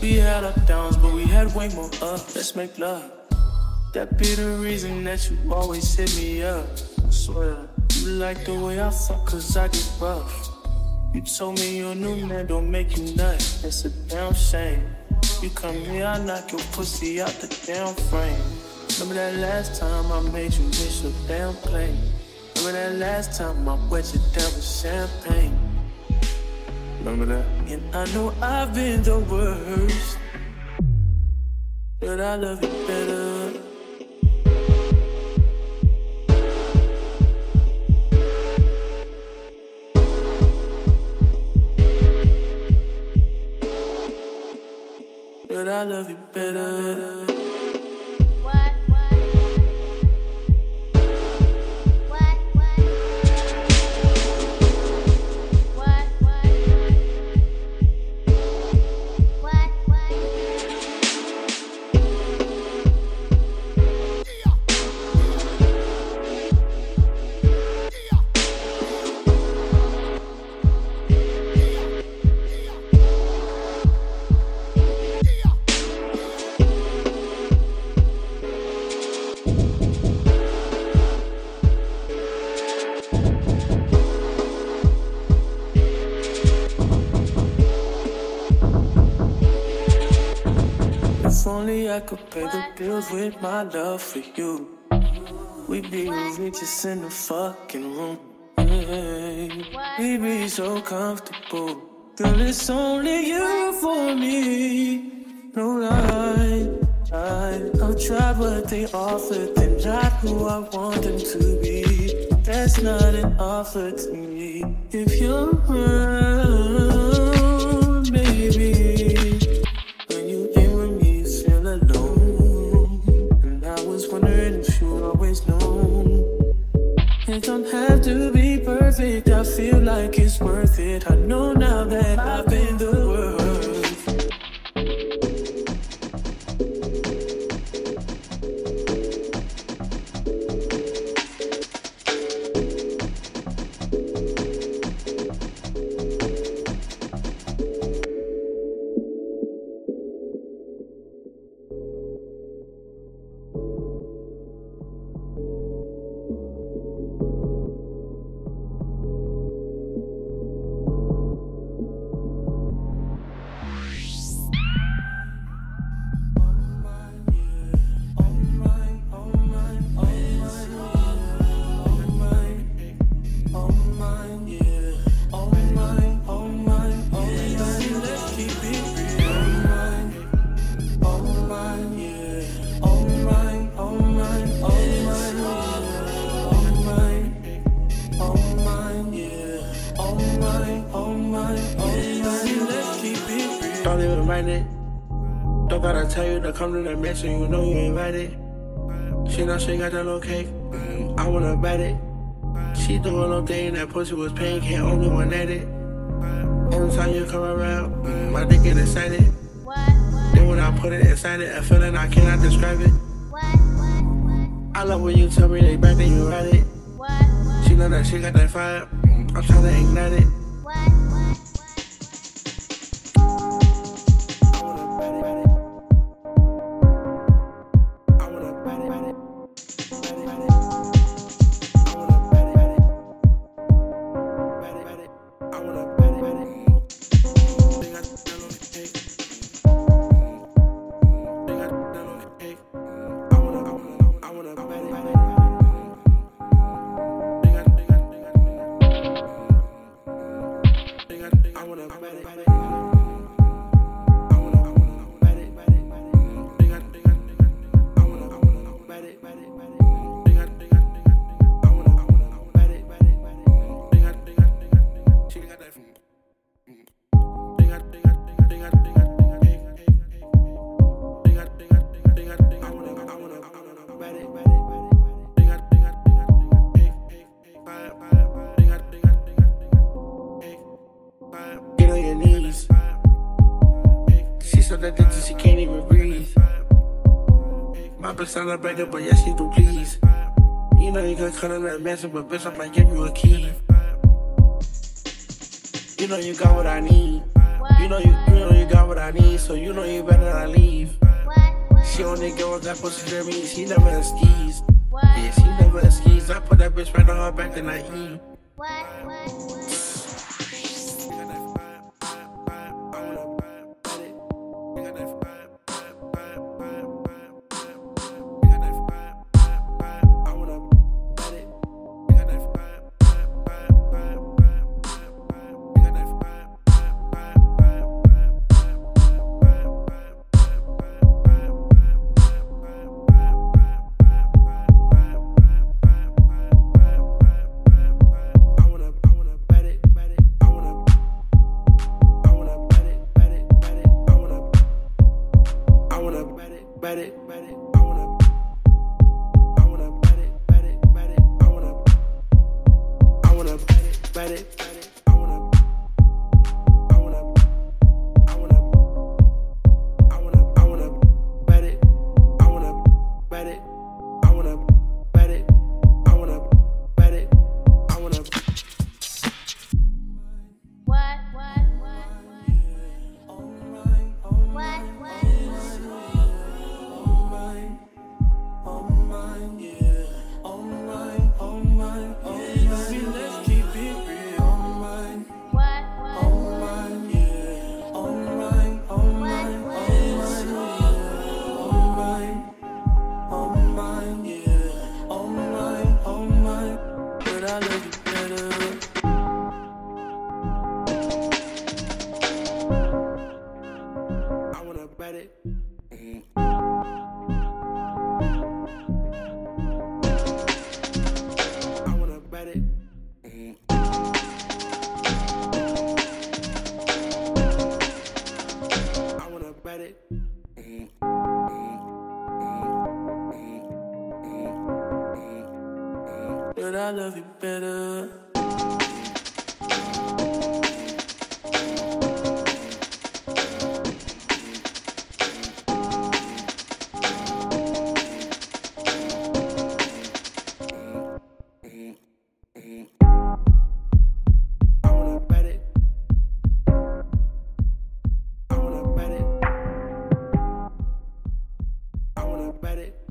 We had our downs, but we had way more up. Let's make love. That be the reason that you always hit me up. I swear. You like the way I fuck, cause I get rough. You told me your new man don't make you nut. It's a damn shame. You come here, I knock your pussy out the damn frame. Remember that last time I made you miss your damn plane? Remember that last time I wet you down with champagne? Remember that? And I know I've been the worst, but I love you better. I could pay the bills with my love for you. We'd be the richest in the fucking room. Hey, we'd be so comfortable. Girl, it's only you for me. No lie. I, I've tried what they offered, they're not who I want them to be. That's not an offer to me. If you're around, It don't have to be perfect. I feel like it's worth it. I know now that I've been the worst. Come to the mansion, you know you invited. She know she got that little cake, I wanna bet it. She doing no thing, that pussy was pain, can't only one at it. Time you come around, my dick get excited. Then when I put it inside it, a feeling I cannot describe it. I love when you tell me they back, then you ride it. She know that she got that fire, I'm trying to ignite it. She said that she came sign a breaker, but yes, she do please. You know you can cut in that message, but bitch, I might give you a key. You know you got what I need. You know you, you know you got what I need, so you know you better not leave. She only go with that pussy to me, she never skis. Yeah, she never skis. I put that bitch right on her back and I eat. I love you. Bet it.